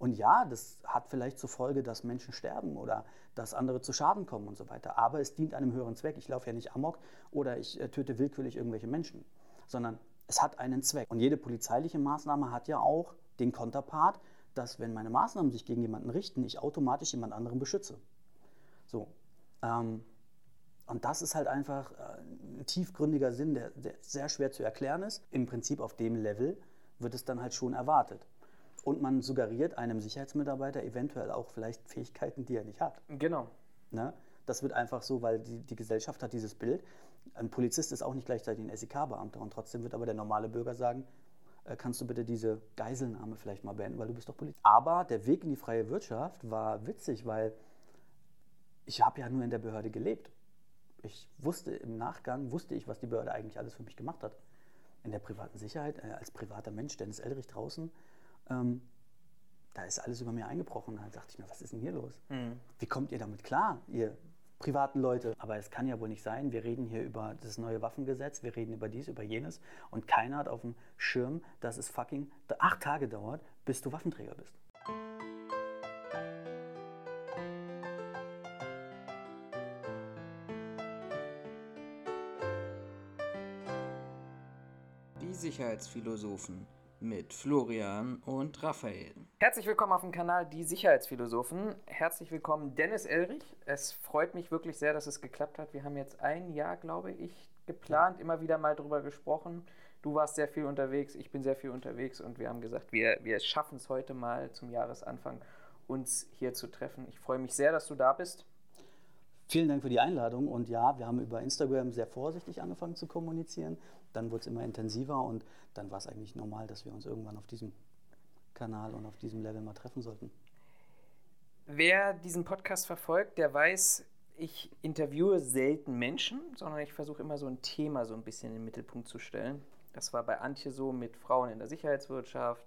Und ja, das hat vielleicht zur Folge, dass Menschen sterben oder dass andere zu Schaden kommen und so weiter. Aber es dient einem höheren Zweck. Ich laufe ja nicht amok oder ich äh, töte willkürlich irgendwelche Menschen, sondern es hat einen Zweck. Und jede polizeiliche Maßnahme hat ja auch den Konterpart, dass wenn meine Maßnahmen sich gegen jemanden richten, ich automatisch jemand anderen beschütze. So. Ähm, und das ist halt einfach äh, ein tiefgründiger Sinn, der, der sehr schwer zu erklären ist. Im Prinzip auf dem Level wird es dann halt schon erwartet. Und man suggeriert einem Sicherheitsmitarbeiter eventuell auch vielleicht Fähigkeiten, die er nicht hat. Genau. Ne? Das wird einfach so, weil die, die Gesellschaft hat dieses Bild. Ein Polizist ist auch nicht gleichzeitig ein SEK-Beamter und trotzdem wird aber der normale Bürger sagen, äh, kannst du bitte diese Geiselnahme vielleicht mal beenden, weil du bist doch Polizist. Aber der Weg in die freie Wirtschaft war witzig, weil ich habe ja nur in der Behörde gelebt. Ich wusste im Nachgang, wusste ich, was die Behörde eigentlich alles für mich gemacht hat. In der privaten Sicherheit, äh, als privater Mensch, Dennis Elrich draußen, ähm, da ist alles über mir eingebrochen. Da dachte ich mir, was ist denn hier los? Mhm. Wie kommt ihr damit klar, ihr privaten Leute? Aber es kann ja wohl nicht sein. Wir reden hier über das neue Waffengesetz, wir reden über dies, über jenes und keiner hat auf dem Schirm, dass es fucking acht Tage dauert, bis du Waffenträger bist. Die Sicherheitsphilosophen mit Florian und Raphael. Herzlich willkommen auf dem Kanal Die Sicherheitsphilosophen. Herzlich willkommen Dennis Elrich. Es freut mich wirklich sehr, dass es geklappt hat. Wir haben jetzt ein Jahr, glaube ich, geplant, immer wieder mal drüber gesprochen. Du warst sehr viel unterwegs, ich bin sehr viel unterwegs und wir haben gesagt, wir, wir schaffen es heute mal zum Jahresanfang, uns hier zu treffen. Ich freue mich sehr, dass du da bist. Vielen Dank für die Einladung. Und ja, wir haben über Instagram sehr vorsichtig angefangen zu kommunizieren. Dann wurde es immer intensiver und dann war es eigentlich normal, dass wir uns irgendwann auf diesem Kanal und auf diesem Level mal treffen sollten. Wer diesen Podcast verfolgt, der weiß, ich interviewe selten Menschen, sondern ich versuche immer so ein Thema so ein bisschen in den Mittelpunkt zu stellen. Das war bei Antje so mit Frauen in der Sicherheitswirtschaft.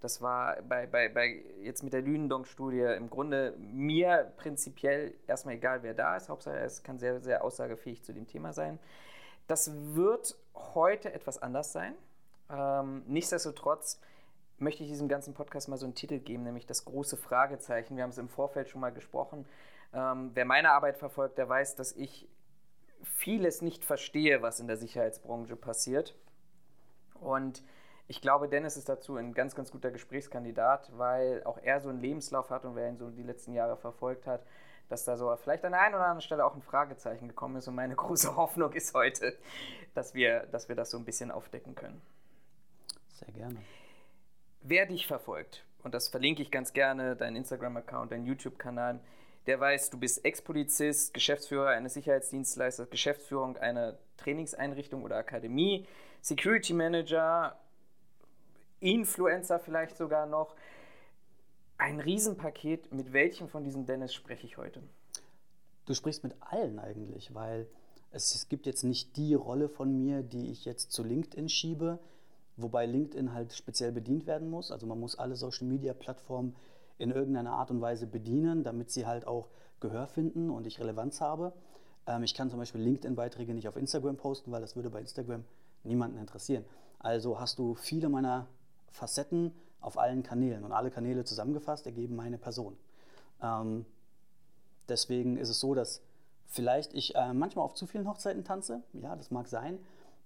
Das war bei, bei, bei jetzt mit der Lünendonk-Studie im Grunde mir prinzipiell erstmal egal, wer da ist. Hauptsache, es kann sehr, sehr aussagefähig zu dem Thema sein. Das wird heute etwas anders sein. Ähm, nichtsdestotrotz möchte ich diesem ganzen Podcast mal so einen Titel geben, nämlich das große Fragezeichen. Wir haben es im Vorfeld schon mal gesprochen. Ähm, wer meine Arbeit verfolgt, der weiß, dass ich vieles nicht verstehe, was in der Sicherheitsbranche passiert. Und ich glaube, Dennis ist dazu ein ganz, ganz guter Gesprächskandidat, weil auch er so einen Lebenslauf hat und wer ihn so die letzten Jahre verfolgt hat, dass da so vielleicht an der einen oder anderen Stelle auch ein Fragezeichen gekommen ist. Und meine große Hoffnung ist heute, dass wir, dass wir das so ein bisschen aufdecken können. Sehr gerne. Wer dich verfolgt, und das verlinke ich ganz gerne, deinen Instagram-Account, deinen YouTube-Kanal, der weiß, du bist Ex-Polizist, Geschäftsführer eines Sicherheitsdienstleisters, Geschäftsführung einer Trainingseinrichtung oder Akademie, Security Manager, Influencer vielleicht sogar noch. Ein Riesenpaket. Mit welchem von diesen Dennis spreche ich heute? Du sprichst mit allen eigentlich, weil es, gibt jetzt nicht die Rolle von mir, die ich jetzt zu LinkedIn schiebe, wobei LinkedIn halt speziell bedient werden muss. Also man muss alle Social-Media-Plattformen in irgendeiner Art und Weise bedienen, damit sie halt auch Gehör finden und ich Relevanz habe. Ähm, ich kann zum Beispiel LinkedIn-Beiträge nicht auf Instagram posten, weil das würde bei Instagram niemanden interessieren. Also hast du viele meiner Facetten auf allen Kanälen und alle Kanäle zusammengefasst ergeben meine Person. Ähm, deswegen ist es so, dass vielleicht ich äh, manchmal auf zu vielen Hochzeiten tanze, ja, das mag sein,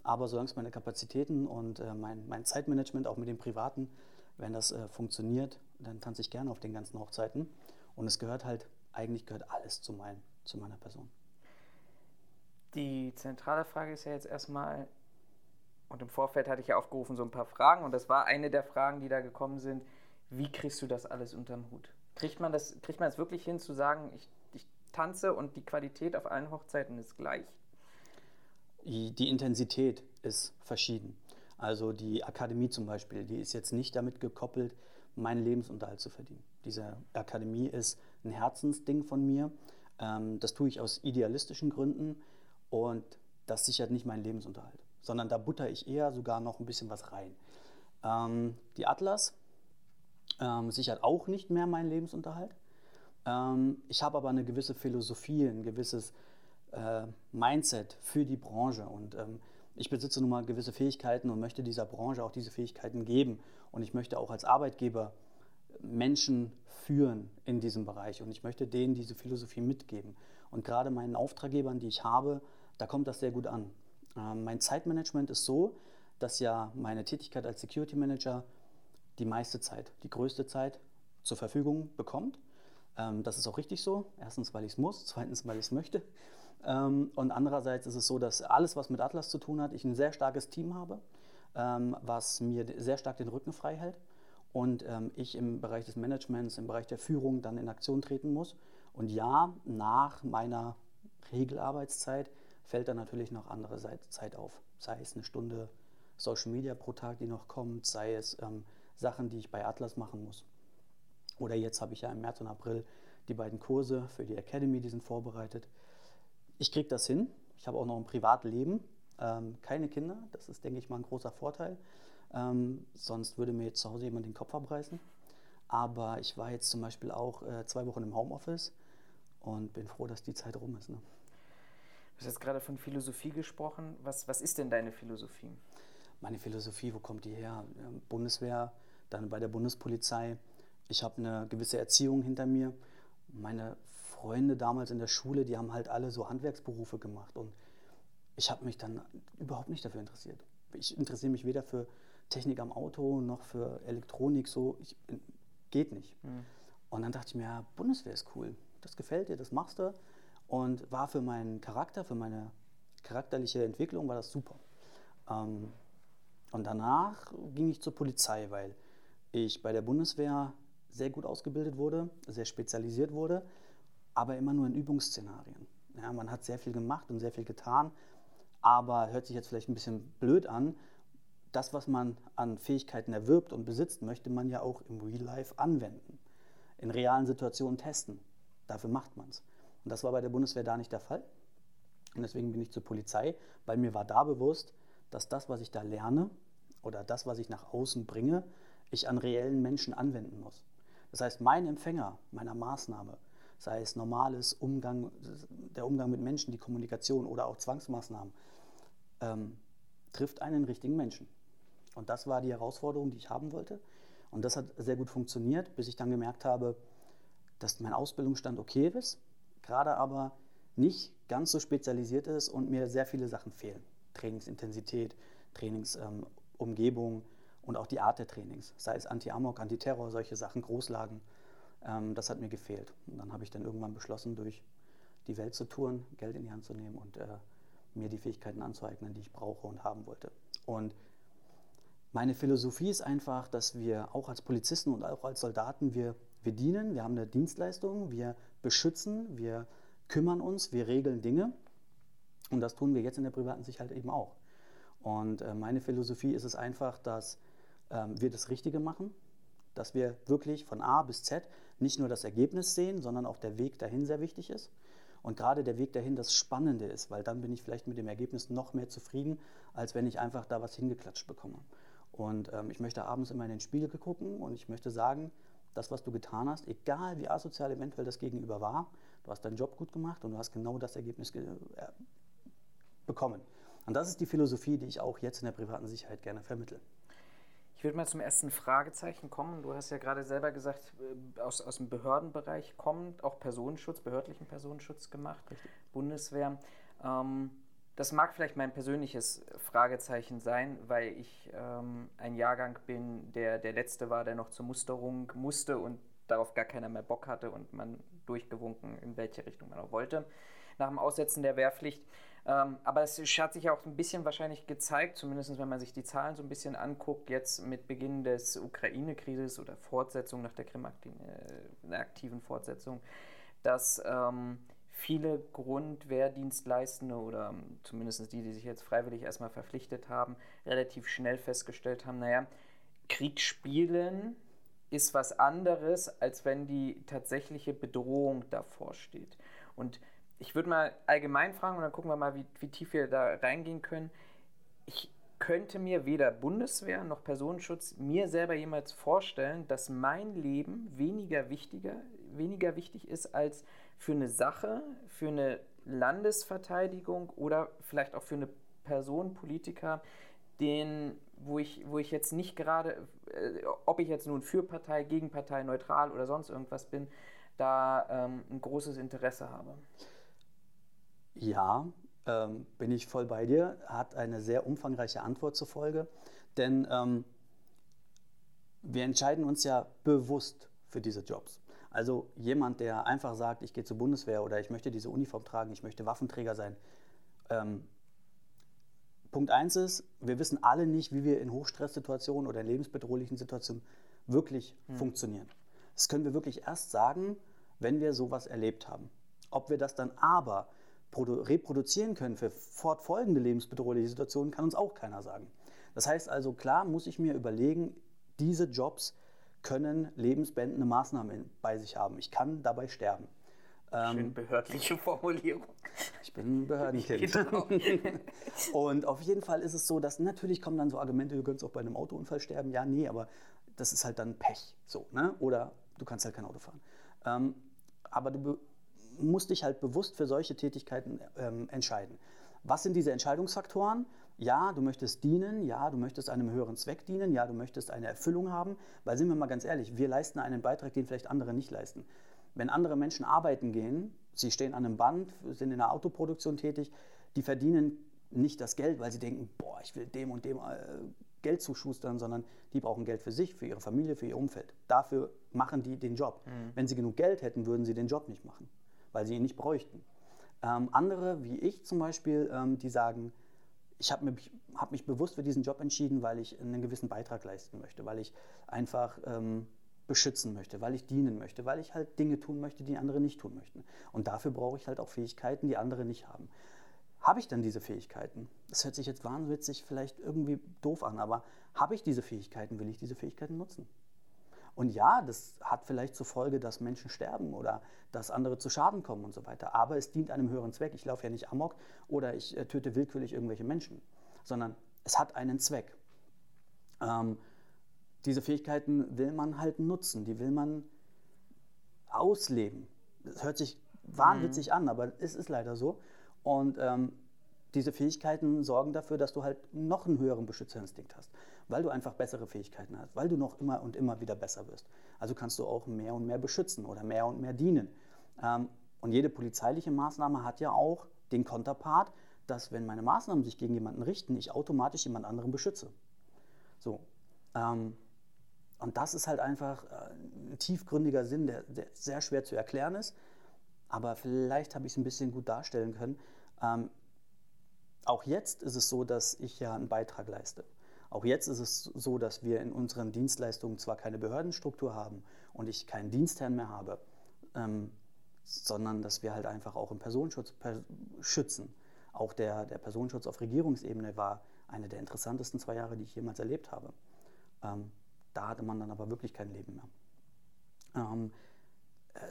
aber solange es meine Kapazitäten und äh, mein, mein Zeitmanagement auch mit dem Privaten, wenn das äh, funktioniert, dann tanze ich gerne auf den ganzen Hochzeiten und es gehört halt, eigentlich gehört alles zu, mein, zu meiner Person. Die zentrale Frage ist ja jetzt erstmal, und im Vorfeld hatte ich ja aufgerufen, so ein paar Fragen. Und das war eine der Fragen, die da gekommen sind. Wie kriegst du das alles unterm Hut? Kriegt man das, kriegt man es wirklich hin zu sagen, ich, ich tanze und die Qualität auf allen Hochzeiten ist gleich? Die Intensität ist verschieden. Also die Akademie zum Beispiel, die ist jetzt nicht damit gekoppelt, meinen Lebensunterhalt zu verdienen. Diese Akademie ist ein Herzensding von mir. Ähm, das tue ich aus idealistischen Gründen und das sichert nicht meinen Lebensunterhalt sondern da butter ich eher sogar noch ein bisschen was rein. Ähm, die Atlas ähm, sichert auch nicht mehr meinen Lebensunterhalt. Ähm, ich habe aber eine gewisse Philosophie, ein gewisses äh, Mindset für die Branche und ähm, ich besitze nun mal gewisse Fähigkeiten und möchte dieser Branche auch diese Fähigkeiten geben. Und ich möchte auch als Arbeitgeber Menschen führen in diesem Bereich und ich möchte denen diese Philosophie mitgeben. Und gerade meinen Auftraggebern, die ich habe, da kommt das sehr gut an. Ähm, mein Zeitmanagement ist so, dass ja meine Tätigkeit als Security Manager die meiste Zeit, die größte Zeit zur Verfügung bekommt. Ähm, das ist auch richtig so. Erstens, weil ich es muss, zweitens, weil ich es möchte. Ähm, und andererseits ist es so, dass alles, was mit Atlas zu tun hat, ich ein sehr starkes Team habe, was mir sehr stark den Rücken frei hält und ich im Bereich des Managements, im Bereich der Führung dann in Aktion treten muss. Und ja, nach meiner Regelarbeitszeit fällt dann natürlich noch andere Zeit auf. Sei es eine Stunde Social Media pro Tag, die noch kommt, sei es ähm, Sachen, die ich bei Atlas machen muss. Oder jetzt habe ich ja im März und April die beiden Kurse für die Academy, die sind vorbereitet. Ich kriege das hin. Ich habe auch noch ein Privatleben, ähm, keine Kinder. Das ist, denke ich mal, ein großer Vorteil. Ähm, sonst würde mir jetzt zu Hause jemand den Kopf abreißen. Aber ich war jetzt zum Beispiel auch äh, zwei Wochen im Homeoffice und bin froh, dass die Zeit rum ist. Ne? Du hast jetzt gerade von Philosophie gesprochen. Was, was ist denn deine Philosophie? Meine Philosophie, wo kommt die her? Bundeswehr, dann bei der Bundespolizei. Ich habe eine gewisse Erziehung hinter mir. Meine Freunde damals in der Schule, die haben halt alle so Handwerksberufe gemacht und ich habe mich dann überhaupt nicht dafür interessiert. Ich interessiere mich weder für Technik am Auto noch für Elektronik, so ich, geht nicht. Mhm. Und dann dachte ich mir, ja, Bundeswehr ist cool, das gefällt dir, das machst du und war für meinen Charakter, für meine charakterliche Entwicklung war das super. Ähm, und danach ging ich zur Polizei, weil ich bei der Bundeswehr sehr gut ausgebildet wurde, sehr spezialisiert wurde, aber immer nur in Übungsszenarien. Ja, man hat sehr viel gemacht und sehr viel getan, aber hört sich jetzt vielleicht ein bisschen blöd an. Das, was man an Fähigkeiten erwirbt und besitzt, möchte man ja auch im Real Life anwenden, in realen Situationen testen. Dafür macht man es. Und das war bei der Bundeswehr da nicht der Fall. Und deswegen bin ich zur Polizei, weil mir war da bewusst, dass das, was ich da lerne oder das, was ich nach außen bringe, ich an reellen Menschen anwenden muss. Das heißt, mein Empfänger meiner Maßnahme, sei es normales Umgang, der Umgang mit Menschen, die Kommunikation oder auch Zwangsmaßnahmen, ähm, trifft einen richtigen Menschen. Und das war die Herausforderung, die ich haben wollte. Und das hat sehr gut funktioniert, bis ich dann gemerkt habe, dass mein Ausbildungsstand okay ist, gerade aber nicht ganz so spezialisiert ist und mir sehr viele Sachen fehlen. Trainingsintensität, Trainingsumgebung ähm, und auch die Art der Trainings, sei es Anti-Amok, Anti-Terror, solche Sachen, Großlagen. Ähm, das hat mir gefehlt. Und dann habe ich dann irgendwann beschlossen, durch die Welt zu touren, Geld in die Hand zu nehmen und äh, mir die Fähigkeiten anzueignen, die ich brauche und haben wollte. Und meine Philosophie ist einfach, dass wir auch als Polizisten und auch als Soldaten, wir, wir dienen, wir haben eine Dienstleistung, wir beschützen, wir kümmern uns, wir regeln Dinge. Und das tun wir jetzt in der privaten Sicherheit eben auch. Und äh, meine Philosophie ist es einfach, dass ähm, wir das Richtige machen, dass wir wirklich von A bis Z nicht nur das Ergebnis sehen, sondern auch der Weg dahin sehr wichtig ist. Und gerade der Weg dahin das Spannende ist, weil dann bin ich vielleicht mit dem Ergebnis noch mehr zufrieden, als wenn ich einfach da was hingeklatscht bekomme. Und ähm, ich möchte abends immer in den Spiegel gucken und ich möchte sagen, das, was du getan hast, egal wie asozial eventuell das Gegenüber war, du hast deinen Job gut gemacht und du hast genau das Ergebnis äh, bekommen. Und das ist die Philosophie, die ich auch jetzt in der privaten Sicherheit gerne vermittle. Ich würde mal zum ersten Fragezeichen kommen. Du hast ja gerade selber gesagt, äh, aus, aus dem Behördenbereich kommt, auch Personenschutz, behördlichen Personenschutz gemacht, Richtig. Bundeswehr. Ähm, das mag vielleicht mein persönliches Fragezeichen sein, weil ich ähm, ein Jahrgang bin, der der letzte war, der noch zur Musterung musste und darauf gar keiner mehr Bock hatte und man durchgewunken, in welche Richtung man auch wollte, nach dem Aussetzen der Wehrpflicht. Ähm, aber es hat sich auch ein bisschen wahrscheinlich gezeigt, zumindest wenn man sich die Zahlen so ein bisschen anguckt, jetzt mit Beginn des Ukraine-Krieges oder Fortsetzung nach der Krim-aktiven äh, Fortsetzung, dass ähm, viele Grundwehrdienstleistende oder ähm, zumindest die, die sich jetzt freiwillig erstmal verpflichtet haben, relativ schnell festgestellt haben, naja, Kriegsspielen ist was anderes, als wenn die tatsächliche Bedrohung davor steht. Und ich würde mal allgemein fragen und dann gucken wir mal, wie, wie tief wir da reingehen können. Ich könnte mir weder Bundeswehr noch Personenschutz mir selber jemals vorstellen, dass mein Leben weniger wichtiger, weniger wichtig ist als für eine Sache, für eine Landesverteidigung oder vielleicht auch für eine Person, Politiker, den wo ich, wo ich jetzt nicht gerade, äh, ob ich jetzt nun für Partei, gegen Partei, neutral oder sonst irgendwas bin, da ähm, ein großes Interesse habe. Ja, ähm, bin ich voll bei dir, hat eine sehr umfangreiche Antwort zur Folge, denn ähm, wir entscheiden uns ja bewusst für diese Jobs. Also jemand, der einfach sagt, ich gehe zur Bundeswehr oder ich möchte diese Uniform tragen, ich möchte Waffenträger sein. Ähm, Punkt eins ist, wir wissen alle nicht, wie wir in Hochstresssituationen oder in lebensbedrohlichen Situationen wirklich hm. funktionieren. Das können wir wirklich erst sagen, wenn wir sowas erlebt haben. Ob wir das dann aber reproduzieren können für fortfolgende lebensbedrohliche Situationen, kann uns auch keiner sagen. Das heißt also, klar muss ich mir überlegen, diese Jobs können lebensbendende Maßnahmen bei sich haben. Ich kann dabei sterben. Ähm, Schön behördliche Formulierung. Ich bin ein Behördenkind. Genau. und auf jeden Fall ist es so, dass natürlich kommen dann so Argumente, du könntest auch bei einem Autounfall sterben. Ja, nee, aber das ist halt dann Pech. So, ne? Oder du kannst halt kein Auto fahren. Ähm, aber du musst dich halt bewusst für solche Tätigkeiten ähm, entscheiden. Was sind diese Entscheidungsfaktoren? Ja, du möchtest dienen, ja, du möchtest einem höheren Zweck dienen, ja, du möchtest eine Erfüllung haben, weil sind wir mal ganz ehrlich, wir leisten einen Beitrag, den vielleicht andere nicht leisten. Wenn andere Menschen arbeiten gehen, sie stehen an einem Band, sind in der Autoproduktion tätig, die verdienen nicht das Geld, weil sie denken, boah, ich will dem und dem äh, Geld zuschustern, sondern die brauchen Geld für sich, für ihre Familie, für ihr Umfeld. Dafür machen die den Job. Mhm. Wenn sie genug Geld hätten, würden sie den Job nicht machen, weil sie ihn nicht bräuchten. Ähm, andere, wie ich zum Beispiel, ähm, die sagen, ich habe mich, hab mich bewusst für diesen Job entschieden, weil ich einen gewissen Beitrag leisten möchte, weil ich einfach ähm, beschützen möchte, weil ich dienen möchte, weil ich halt Dinge tun möchte, die andere nicht tun möchten. Und dafür brauche ich halt auch Fähigkeiten, die andere nicht haben. Habe ich dann diese Fähigkeiten? Das hört sich jetzt wahnwitzig vielleicht irgendwie doof an, aber habe ich diese Fähigkeiten, will ich diese Fähigkeiten nutzen? Und ja, das hat vielleicht zur Folge, dass Menschen sterben oder dass andere zu Schaden kommen und so weiter. Aber es dient einem höheren Zweck. Ich laufe ja nicht amok oder ich äh, töte willkürlich irgendwelche Menschen, sondern es hat einen Zweck. Ähm, diese Fähigkeiten will man halt nutzen, die will man ausleben. Das hört sich wahnwitzig mhm. an, aber es ist leider so. Und ähm, diese Fähigkeiten sorgen dafür, dass du halt noch einen höheren Beschützerinstinkt hast, weil du einfach bessere Fähigkeiten hast, weil du noch immer und immer wieder besser wirst. Also kannst du auch mehr und mehr beschützen oder mehr und mehr dienen. Ähm, und jede polizeiliche Maßnahme hat ja auch den Konterpart, dass wenn meine Maßnahmen sich gegen jemanden richten, ich automatisch jemand anderen beschütze. So. Ähm, und das ist halt einfach äh, ein tiefgründiger Sinn, der, der sehr schwer zu erklären ist. Aber vielleicht habe ich es ein bisschen gut darstellen können. Auch jetzt ist es so, dass ich ja einen Beitrag leiste. Auch jetzt ist es so, dass wir in unseren Dienstleistungen zwar keine Behördenstruktur haben und ich keinen Dienstherrn mehr habe, ähm, sondern dass wir halt einfach auch im Personenschutz schützen. Auch der, der Personenschutz auf Regierungsebene war eine der interessantesten zwei Jahre, die ich jemals erlebt habe. Ähm, da hatte man dann aber wirklich kein Leben mehr. Ähm,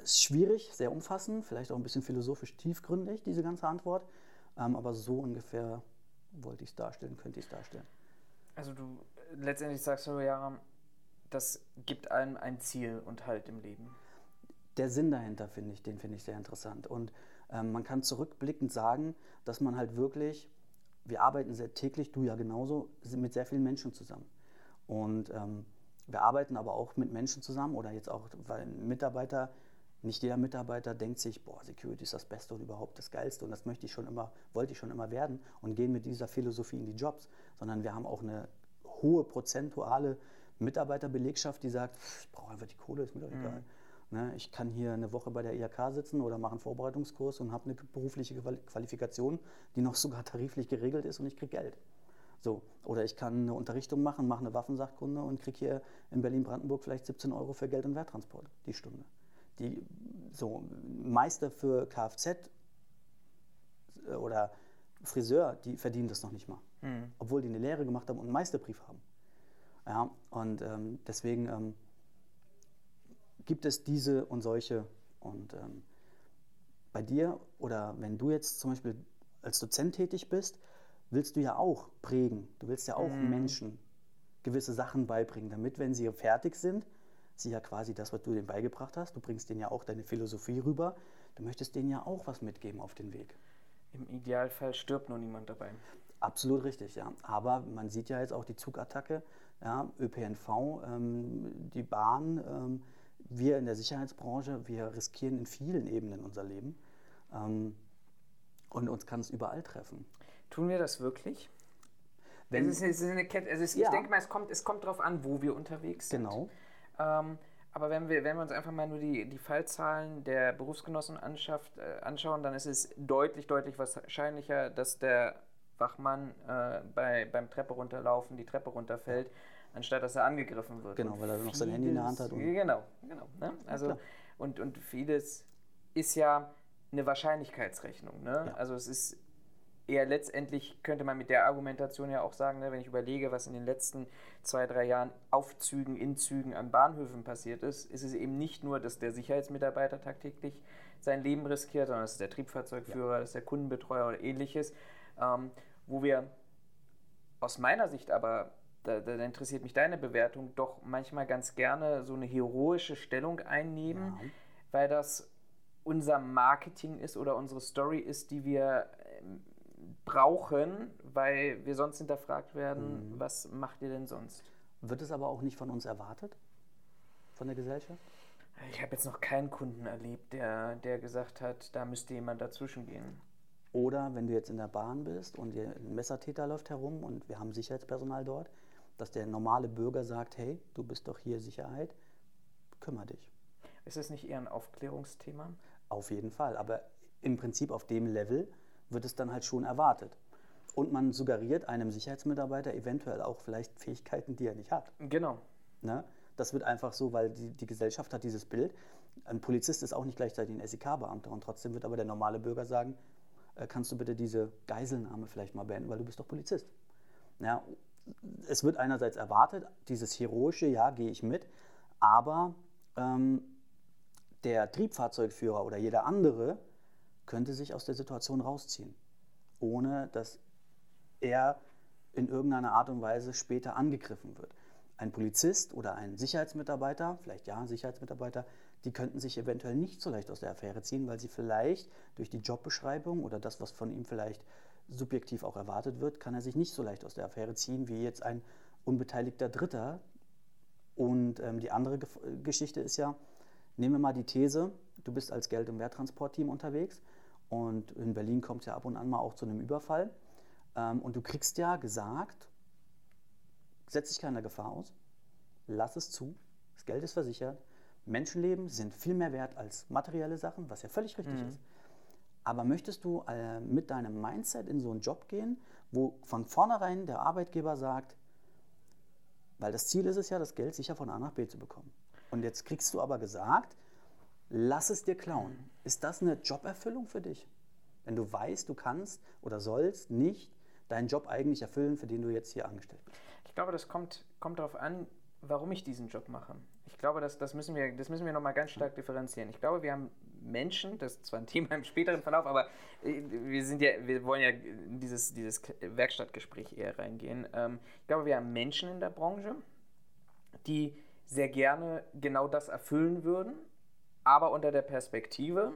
ist schwierig, sehr umfassend, vielleicht auch ein bisschen philosophisch tiefgründig, diese ganze Antwort. Ähm, aber so ungefähr wollte ich es darstellen, könnte ich es darstellen. Also du letztendlich sagst du ja, das gibt einem ein Ziel und Halt im Leben. Der Sinn dahinter finde ich, den finde ich sehr interessant. Und ähm, man kann zurückblickend sagen, dass man halt wirklich, wir arbeiten sehr täglich, du ja genauso, mit sehr vielen Menschen zusammen. Und ähm, wir arbeiten aber auch mit Menschen zusammen oder jetzt auch, weil Mitarbeiter nicht jeder Mitarbeiter denkt sich, boah, Security ist das Beste und überhaupt das Geilste und das möchte ich schon immer, wollte ich schon immer werden und gehen mit dieser Philosophie in die Jobs, sondern wir haben auch eine hohe prozentuale Mitarbeiterbelegschaft, die sagt, ich brauche einfach die Kohle, ist mir doch egal. Mhm. Ne, ich kann hier eine Woche bei der IHK sitzen oder mache einen Vorbereitungskurs und habe eine berufliche Qualifikation, die noch sogar tariflich geregelt ist und ich kriege Geld. So. Oder ich kann eine Unterrichtung machen, mache eine Waffensachkunde und kriege hier in Berlin-Brandenburg vielleicht 17 Euro für Geld- und Werttransport die Stunde die so Meister für Kfz äh, oder Friseur, die verdienen das noch nicht mal. Mhm. Obwohl die eine Lehre gemacht haben und einen Meisterbrief haben. Ja, und ähm, deswegen ähm, gibt es diese und solche. Und ähm, bei dir oder wenn du jetzt zum Beispiel als Dozent tätig bist, willst du ja auch prägen. Du willst ja auch mhm. Menschen gewisse Sachen beibringen, damit, wenn sie fertig sind, sie ja quasi das, was du denen beigebracht hast. Du bringst denen ja auch deine Philosophie rüber. Du möchtest denen ja auch was mitgeben auf den Weg. Im Idealfall stirbt nur niemand dabei. Absolut richtig, ja. Aber man sieht ja jetzt auch die Zugattacke, ja, ÖPNV, ähm, die Bahn, ähm, wir in der Sicherheitsbranche, wir riskieren in vielen Ebenen unser Leben. Ähm, und uns kann es überall treffen. Tun wir das wirklich? Wenn- es ist, es ist eine Kette, also es, Ja. ich denke mal, es kommt, es kommt darauf an, wo wir unterwegs sind. Genau. Ähm, aber wenn wir, wenn wir uns einfach mal nur die, die Fallzahlen der Berufsgenossen äh, anschauen, dann ist es deutlich, deutlich wahrscheinlicher, dass der Wachmann äh, bei, beim Treppe runterlaufen die Treppe runterfällt, anstatt dass er angegriffen wird. Genau, Und weil er noch sein Handy in der Hand hat genau, genau. Ne? Also, klar. und, und vieles ist ja eine Wahrscheinlichkeitsrechnung. Ne? Ja. Also es ist eher letztendlich könnte man mit der Argumentation ja auch sagen, ne, wenn ich überlege, was in den letzten zwei, drei Jahren Aufzügen, Inzügen an Bahnhöfen passiert ist, ist es eben nicht nur, dass der Sicherheitsmitarbeiter tagtäglich sein Leben riskiert, sondern es ist der Triebfahrzeugführer, das ist der Kundenbetreuer oder ähnliches, ähm, wo wir aus meiner Sicht aber, da, da interessiert mich deine Bewertung, doch manchmal ganz gerne so eine heroische Stellung einnehmen, Ja. weil das unser Marketing ist oder unsere Story ist, die wir ähm, brauchen, weil wir sonst hinterfragt werden, Mhm. was macht ihr denn sonst? Wird es aber auch nicht von uns erwartet? Von der Gesellschaft? Ich habe jetzt noch keinen Kunden erlebt, der, der gesagt hat, da müsste jemand dazwischen gehen. Oder wenn du jetzt in der Bahn bist und ein Messertäter läuft herum und wir haben Sicherheitspersonal dort, dass der normale Bürger sagt, hey, du bist doch hier Sicherheit, kümmere dich. Ist das nicht eher ein Aufklärungsthema? Auf jeden Fall. Aber im Prinzip auf dem Level wird es dann halt schon erwartet. Und man suggeriert einem Sicherheitsmitarbeiter eventuell auch vielleicht Fähigkeiten, die er nicht hat. Genau. Ne? Das wird einfach so, weil die, die Gesellschaft hat dieses Bild. Ein Polizist ist auch nicht gleichzeitig ein SEK-Beamter und trotzdem wird aber der normale Bürger sagen, äh, kannst du bitte diese Geiselnahme vielleicht mal beenden, weil du bist doch Polizist. Ja, es wird einerseits erwartet, dieses heroische, ja, gehe ich mit, aber ähm, der Triebfahrzeugführer oder jeder andere könnte sich aus der Situation rausziehen, ohne dass er in irgendeiner Art und Weise später angegriffen wird. Ein Polizist oder ein Sicherheitsmitarbeiter, vielleicht ja, Sicherheitsmitarbeiter, die könnten sich eventuell nicht so leicht aus der Affäre ziehen, weil sie vielleicht durch die Jobbeschreibung oder das, was von ihm vielleicht subjektiv auch erwartet wird, kann er sich nicht so leicht aus der Affäre ziehen wie jetzt ein unbeteiligter Dritter. Und ähm, die andere Gef Geschichte ist ja, nehmen wir mal die These, du bist als Geld- und Werttransportteam unterwegs und in Berlin kommt es ja ab und an mal auch zu einem Überfall. Ähm, und du kriegst ja gesagt, setz dich keiner Gefahr aus, lass es zu, das Geld ist versichert, Menschenleben sind viel mehr wert als materielle Sachen, was ja völlig richtig ist. Aber möchtest du äh, mit deinem Mindset in so einen Job gehen, wo von vornherein der Arbeitgeber sagt, weil das Ziel ist es ja, das Geld sicher von A nach B zu bekommen. Und jetzt kriegst du aber gesagt, lass es dir klauen. Ist das eine Joberfüllung für dich? Wenn du weißt, du kannst oder sollst nicht deinen Job eigentlich erfüllen, für den du jetzt hier angestellt bist. Ich glaube, das kommt, kommt darauf an, warum ich diesen Job mache. Ich glaube, das, das müssen wir, wir nochmal ganz stark differenzieren. Ich glaube, wir haben Menschen, das ist zwar ein Thema im späteren Verlauf, aber äh, wir sind ja, wir wollen ja in dieses, dieses Werkstattgespräch eher reingehen. Ähm, ich glaube, wir haben Menschen in der Branche, die sehr gerne genau das erfüllen würden, aber unter der Perspektive,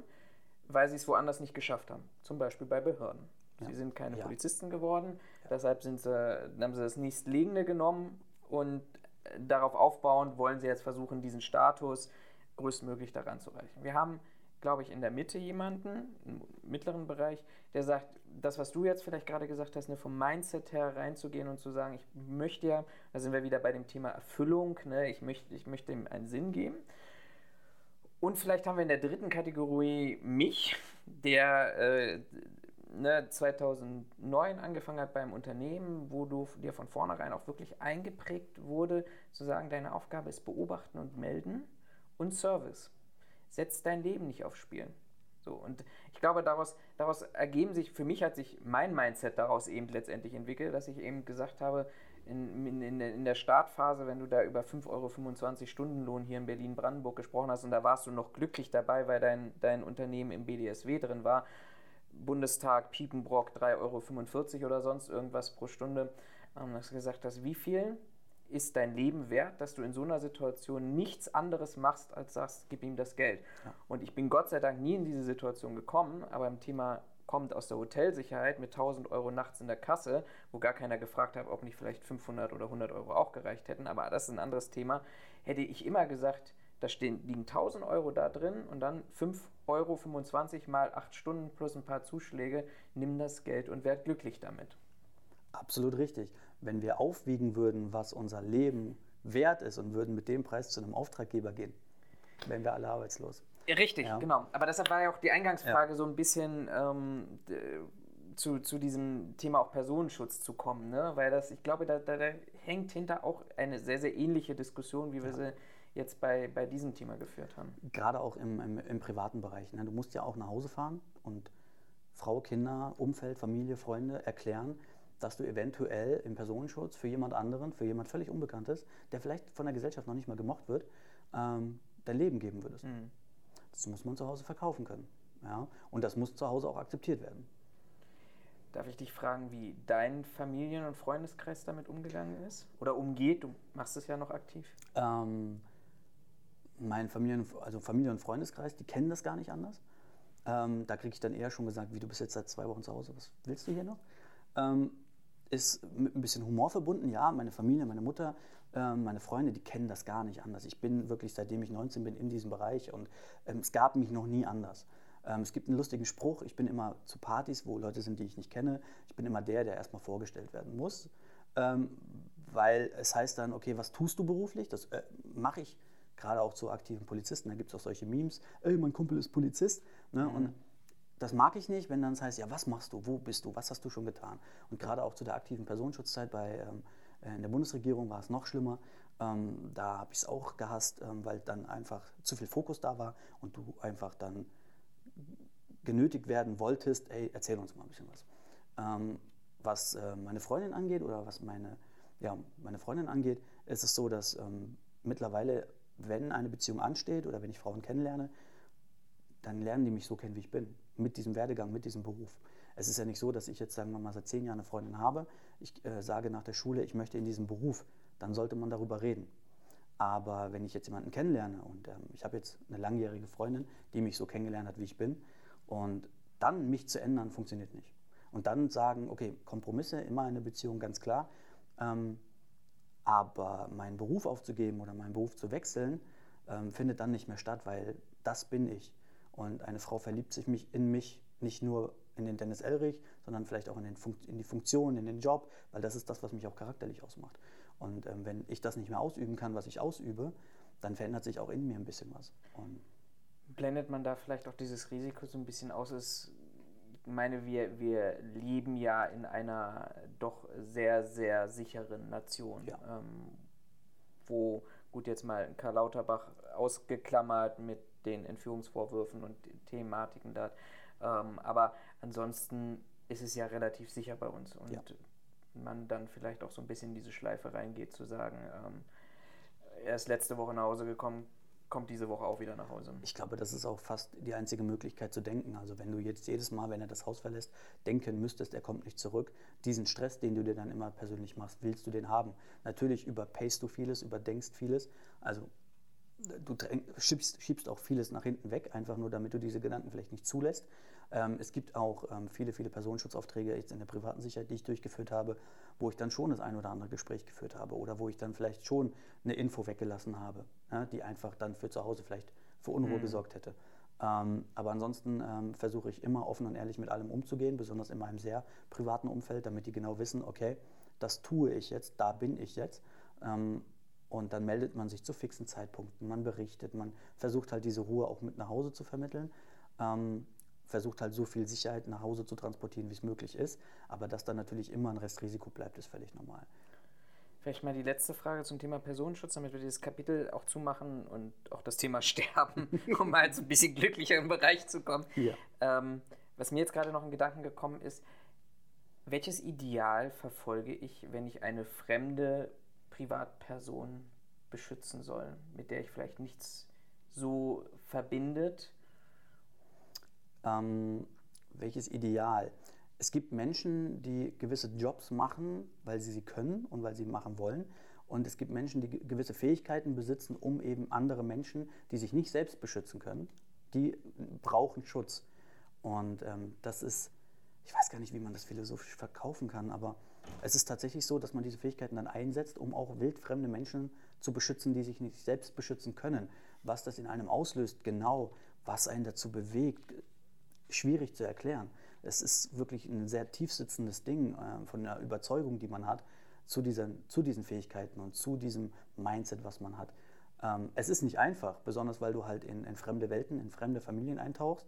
weil sie es woanders nicht geschafft haben. Zum Beispiel bei Behörden. Ja. Sie sind keine Ja. Polizisten geworden, deshalb sind sie, haben sie das nächstliegende genommen und äh, darauf aufbauend wollen sie jetzt versuchen, diesen Status größtmöglich daran zu reichen. Wir haben, glaube ich, in der Mitte jemanden, im mittleren Bereich, der sagt, das, was du jetzt vielleicht gerade gesagt hast, ne, vom Mindset her reinzugehen und zu sagen, ich möchte ja, da sind wir wieder bei dem Thema Erfüllung, ne, ich, möchte, ich möchte ihm einen Sinn geben. Und vielleicht haben wir in der dritten Kategorie mich, der äh, ne, 2009 angefangen hat beim Unternehmen, wo du dir von vornherein auch wirklich eingeprägt wurde, zu sagen, deine Aufgabe ist beobachten und melden und Service. Setz dein Leben nicht aufs Spiel. So, und ich glaube, daraus, daraus ergeben sich, für mich hat sich mein Mindset daraus eben letztendlich entwickelt, dass ich eben gesagt habe, in, in, in, der- Startphase, wenn du da über 5,25 Euro Stundenlohn hier in Berlin-Brandenburg gesprochen hast und da warst du noch glücklich dabei, weil dein, dein Unternehmen im BDSW drin war, Bundestag, Piepenbrock, 3,45 Euro oder sonst irgendwas pro Stunde, ähm, hast du gesagt hast, wie viel ist dein Leben wert, dass du in so einer Situation nichts anderes machst, als sagst, gib ihm das Geld. Ja. Und ich bin Gott sei Dank nie in diese Situation gekommen, aber im Thema kommt aus der Hotelsicherheit mit 1000 Euro nachts in der Kasse, wo gar keiner gefragt hat, ob nicht vielleicht 500 oder 100 Euro auch gereicht hätten, aber das ist ein anderes Thema, hätte ich immer gesagt, da stehen, liegen 1000 Euro da drin und dann 5,25 Euro mal 8 Stunden plus ein paar Zuschläge, nimm das Geld und werd glücklich damit. Absolut richtig. Wenn wir aufwiegen würden, was unser Leben wert ist und würden mit dem Preis zu einem Auftraggeber gehen, wären wir alle arbeitslos. Richtig, ja. genau. Aber deshalb war ja auch die Eingangsfrage ja. so ein bisschen ähm, zu, zu diesem Thema auch Personenschutz zu kommen, ne? weil das, ich glaube, da, da, da hängt hinter auch eine sehr, sehr ähnliche Diskussion, wie wir ja. sie jetzt bei, bei diesem Thema geführt haben. Gerade auch im, im, im privaten Bereich. Ne? Du musst ja auch nach Hause fahren und Frau, Kinder, Umfeld, Familie, Freunde erklären, dass du eventuell im Personenschutz für jemand anderen, für jemand völlig Unbekanntes, der vielleicht von der Gesellschaft noch nicht mal gemocht wird, ähm, dein Leben geben würdest. Mhm. Das muss man zu Hause verkaufen können. Ja? Und das muss zu Hause auch akzeptiert werden. Darf ich dich fragen, wie dein Familien- und Freundeskreis damit umgegangen ist? Oder umgeht? Du machst es ja noch aktiv. Ähm, mein Familien, also Familie- und Freundeskreis, die kennen das gar nicht anders. Ähm, da kriege ich dann eher schon gesagt, wie du bist jetzt seit zwei Wochen zu Hause, was willst du hier noch? Ähm, ist mit ein bisschen Humor verbunden, ja, meine Familie, meine Mutter, meine Freunde, die kennen das gar nicht anders. Ich bin wirklich, seitdem ich 19 bin, in diesem Bereich und ähm, es gab mich noch nie anders. Ähm, es gibt einen lustigen Spruch, ich bin immer zu Partys, wo Leute sind, die ich nicht kenne. Ich bin immer der, der erstmal vorgestellt werden muss, ähm, weil es heißt dann, okay, was tust du beruflich? Das äh, mache ich gerade auch zu aktiven Polizisten. Da gibt es auch solche Memes, ey, mein Kumpel ist Polizist. Ne? Mhm. Und das mag ich nicht, wenn dann es heißt, ja, was machst du, wo bist du, was hast du schon getan? Und gerade auch zu der aktiven Personenschutzzeit bei, ähm, in der Bundesregierung war es noch schlimmer. Ähm, da habe ich es auch gehasst, ähm, weil dann einfach zu viel Fokus da war und du einfach dann genötigt werden wolltest, ey, erzähl uns mal ein bisschen was. Ähm, was äh, meine Freundin angeht oder was meine, ja, meine Freundin angeht, ist es so, dass ähm, mittlerweile, wenn eine Beziehung ansteht oder wenn ich Frauen kennenlerne, dann lernen die mich so kennen, wie ich bin. Mit diesem Werdegang, mit diesem Beruf. Es ist ja nicht so, dass ich jetzt, sagen wir mal, seit zehn Jahren eine Freundin habe. Ich äh, sage nach der Schule, ich möchte in diesem Beruf. Dann sollte man darüber reden. Aber wenn ich jetzt jemanden kennenlerne und ähm, ich habe jetzt eine langjährige Freundin, die mich so kennengelernt hat, wie ich bin, und dann mich zu ändern, funktioniert nicht. Und dann sagen, okay, Kompromisse immer in einer Beziehung, ganz klar. Ähm, aber meinen Beruf aufzugeben oder meinen Beruf zu wechseln, ähm, findet dann nicht mehr statt, weil das bin ich. Und eine Frau verliebt sich mich in mich nicht nur in den Dennis Elrich, sondern vielleicht auch in, den in, die Funktion, in den Job, weil das ist das, was mich auch charakterlich ausmacht. Und ähm, wenn ich das nicht mehr ausüben kann, was ich ausübe, dann verändert sich auch in mir ein bisschen was. Und Blendet man da vielleicht auch dieses Risiko so ein bisschen aus? Ich meine, wir, wir leben ja in einer doch sehr, sehr sicheren Nation, ja. ähm, wo, gut, jetzt mal Karl Lauterbach ausgeklammert mit den Entführungsvorwürfen und Thematiken da, ähm, aber ansonsten ist es ja relativ sicher bei uns und ja. man dann vielleicht auch so ein bisschen in diese Schleife reingeht, zu sagen, ähm, er ist letzte Woche nach Hause gekommen, kommt diese Woche auch wieder nach Hause. Ich glaube, das ist auch fast die einzige Möglichkeit zu denken. Also wenn du jetzt jedes Mal, wenn er das Haus verlässt, denken müsstest, er kommt nicht zurück, diesen Stress, den du dir dann immer persönlich machst, willst du den haben. Natürlich überpacest du vieles, überdenkst vieles. Also du schiebst, schiebst, auch vieles nach hinten weg, einfach nur damit du diese Gedanken vielleicht nicht zulässt. Ähm, es gibt auch ähm, viele, viele Personenschutzaufträge jetzt in der privaten Sicherheit, die ich durchgeführt habe, wo ich dann schon das ein oder andere Gespräch geführt habe oder wo ich dann vielleicht schon eine Info weggelassen habe, ja, die einfach dann für zu Hause vielleicht für Unruhe mhm. gesorgt hätte. Ähm, aber ansonsten ähm, versuche ich immer offen und ehrlich mit allem umzugehen, besonders in meinem sehr privaten Umfeld, damit die genau wissen, okay, das tue ich jetzt, da bin ich jetzt. Ähm, und dann meldet man sich zu fixen Zeitpunkten, man berichtet, man versucht halt diese Ruhe auch mit nach Hause zu vermitteln, ähm, versucht halt so viel Sicherheit nach Hause zu transportieren, wie es möglich ist. Aber dass dann natürlich immer ein Restrisiko bleibt, ist völlig normal. Vielleicht mal die letzte Frage zum Thema Personenschutz, damit wir dieses Kapitel auch zumachen und auch das Thema Sterben, um mal so ein bisschen glücklicher im Bereich zu kommen. Ja. Ähm, was mir jetzt gerade noch in Gedanken gekommen ist, welches Ideal verfolge ich, wenn ich eine fremde Privatperson beschützen soll, mit der ich vielleicht nichts so verbindet? Ähm, welches Ideal? Es gibt Menschen, die gewisse Jobs machen, weil sie sie können und weil sie machen wollen. Und es gibt Menschen, die gewisse Fähigkeiten besitzen, um eben andere Menschen, die sich nicht selbst beschützen können, die brauchen Schutz. Und ähm, das ist, ich weiß gar nicht, wie man das philosophisch verkaufen kann, aber es ist tatsächlich so, dass man diese Fähigkeiten dann einsetzt, um auch wildfremde Menschen zu beschützen, die sich nicht selbst beschützen können. Was das in einem auslöst, genau, was einen dazu bewegt, schwierig zu erklären. Es ist wirklich ein sehr tiefsitzendes Ding äh, von der Überzeugung, die man hat zu diesen, zu diesen Fähigkeiten und zu diesem Mindset, was man hat. Ähm, es ist nicht einfach, besonders weil du halt in, in fremde Welten, in fremde Familien eintauchst,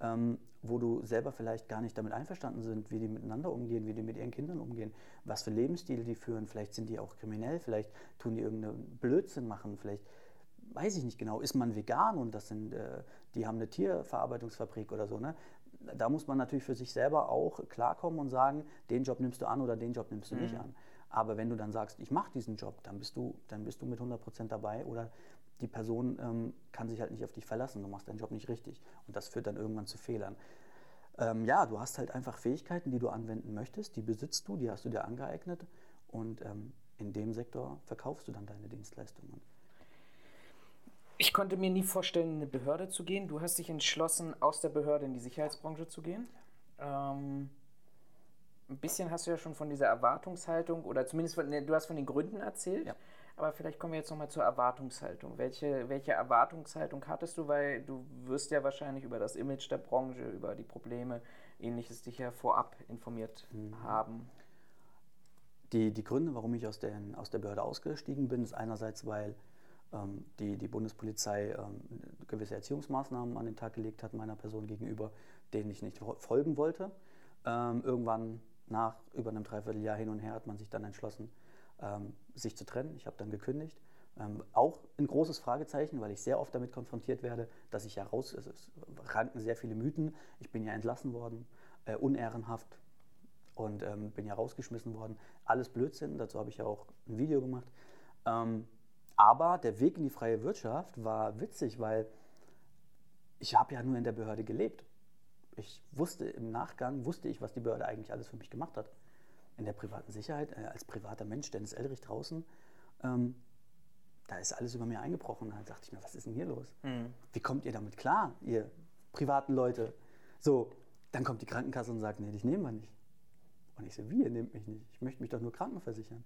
ähm, wo du selber vielleicht gar nicht damit einverstanden sind, wie die miteinander umgehen, wie die mit ihren Kindern umgehen, was für Lebensstil die führen. Vielleicht sind die auch kriminell, vielleicht tun die irgendeinen Blödsinn machen, vielleicht weiß ich nicht genau, ist man vegan und das sind, äh, die haben eine Tierverarbeitungsfabrik oder so. Ne? Da muss man natürlich für sich selber auch klarkommen und sagen, den Job nimmst du an oder den Job nimmst du mhm. nicht an. Aber wenn du dann sagst, ich mache diesen Job, dann bist du, dann bist du mit 100% dabei oder die Person ähm, kann sich halt nicht auf dich verlassen, du machst deinen Job nicht richtig. Und das führt dann irgendwann zu Fehlern. Ähm, ja, du hast halt einfach Fähigkeiten, die du anwenden möchtest, die besitzt du, die hast du dir angeeignet und ähm, in dem Sektor verkaufst du dann deine Dienstleistungen. Ich konnte mir nie vorstellen, in eine Behörde zu gehen. Du hast dich entschlossen, aus der Behörde in die Sicherheitsbranche zu gehen. Ähm, ein bisschen hast du ja schon von dieser Erwartungshaltung oder zumindest von, ne, du hast von den Gründen erzählt. Ja. Aber vielleicht kommen wir jetzt nochmal zur Erwartungshaltung. Welche, welche Erwartungshaltung hattest du? Weil du wirst ja wahrscheinlich über das Image der Branche, über die Probleme, ähnliches dich ja vorab informiert mhm. haben. Die, die Gründe, warum ich aus, den, aus der Behörde ausgestiegen bin, ist einerseits, weil ähm, die, die Bundespolizei ähm, gewisse Erziehungsmaßnahmen an den Tag gelegt hat meiner Person gegenüber, denen ich nicht folgen wollte. Ähm, irgendwann nach über einem Dreivierteljahr hin und her hat man sich dann entschlossen, ähm, sich zu trennen. Ich habe dann gekündigt. Ähm, auch ein großes Fragezeichen, weil ich sehr oft damit konfrontiert werde, dass ich ja raus, also es ranken sehr viele Mythen. Ich bin ja entlassen worden, äh, unehrenhaft und ähm, bin ja rausgeschmissen worden. Alles Blödsinn, dazu habe ich ja auch ein Video gemacht. Ähm, aber der Weg in die freie Wirtschaft war witzig, weil ich habe ja nur in der Behörde gelebt ich wusste im Nachgang, wusste ich, was die Behörde eigentlich alles für mich gemacht hat. In der privaten Sicherheit, äh, als privater Mensch, Dennis Elrich draußen, ähm, da ist alles über mir eingebrochen. Da dachte ich mir, was ist denn hier los? Mhm. Wie kommt ihr damit klar, ihr privaten Leute? So, dann kommt die Krankenkasse und sagt, nee, dich nehmen wir nicht. Und ich so, wie, ihr nehmt mich nicht? Ich möchte mich doch nur krankenversichern.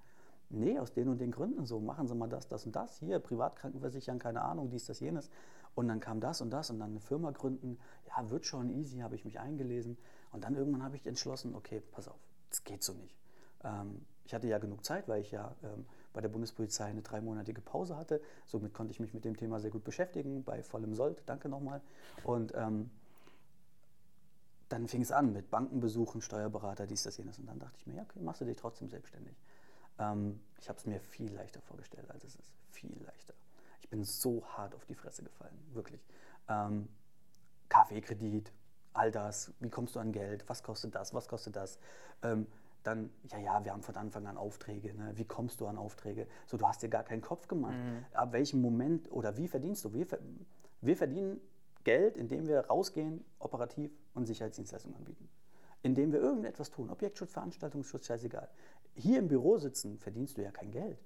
Nee, aus den und den Gründen so. Machen Sie mal das, das und das. Hier, Privatkrankenversichern, keine Ahnung, dies, das, jenes. Und dann kam das und das und dann eine Firma gründen. Ja, wird schon easy, habe ich mich eingelesen. Und dann irgendwann habe ich entschlossen, okay, pass auf, das geht so nicht. Ähm, ich hatte ja genug Zeit, weil ich ja ähm, bei der Bundespolizei eine dreimonatige Pause hatte. Somit konnte ich mich mit dem Thema sehr gut beschäftigen, bei vollem Sold. Danke nochmal. Und ähm, dann fing es an mit Bankenbesuchen, Steuerberater, dies, das, jenes. Und dann dachte ich mir, ja, okay, machst du dich trotzdem selbstständig. Ähm, ich habe es mir viel leichter vorgestellt, als es ist. Viel leichter. Ich bin so hart auf die Fresse gefallen, wirklich. Ähm, KfW-Kredit, all das, wie kommst du an Geld, was kostet das, was kostet das? Ähm, dann, ja, ja, wir haben von Anfang an Aufträge. Ne? Wie kommst du an Aufträge? So, du hast dir gar keinen Kopf gemacht. Mhm. Ab welchem Moment oder wie verdienst du? Wir, wir verdienen Geld, indem wir rausgehen, operativ und Sicherheitsdienstleistungen anbieten. Indem wir irgendetwas tun. Objektschutz, Veranstaltungsschutz, scheißegal hier im Büro sitzen, verdienst du ja kein Geld.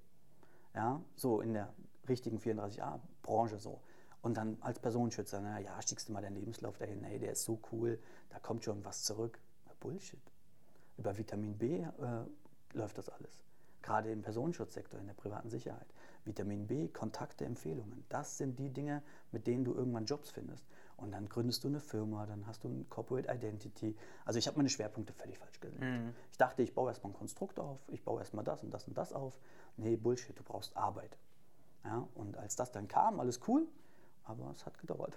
Ja, so in der richtigen 34a-Branche so. Und dann als Personenschützer, na ja, schickst du mal deinen Lebenslauf dahin, hey, der ist so cool, da kommt schon was zurück. Bullshit. Über Vitamin B äh, läuft das alles. Gerade im Personenschutzsektor, in der privaten Sicherheit. Vitamin B, Kontakte, Empfehlungen. Das sind die Dinge, mit denen du irgendwann Jobs findest. Und dann gründest du eine Firma, dann hast du ein Corporate Identity. Also ich habe meine Schwerpunkte völlig falsch gelegt. Mhm. Ich dachte, ich baue erstmal ein Konstrukt auf, ich baue erstmal das und das und das auf. Nee, Bullshit, du brauchst Arbeit. Ja, und als das dann kam, alles cool, aber es hat gedauert.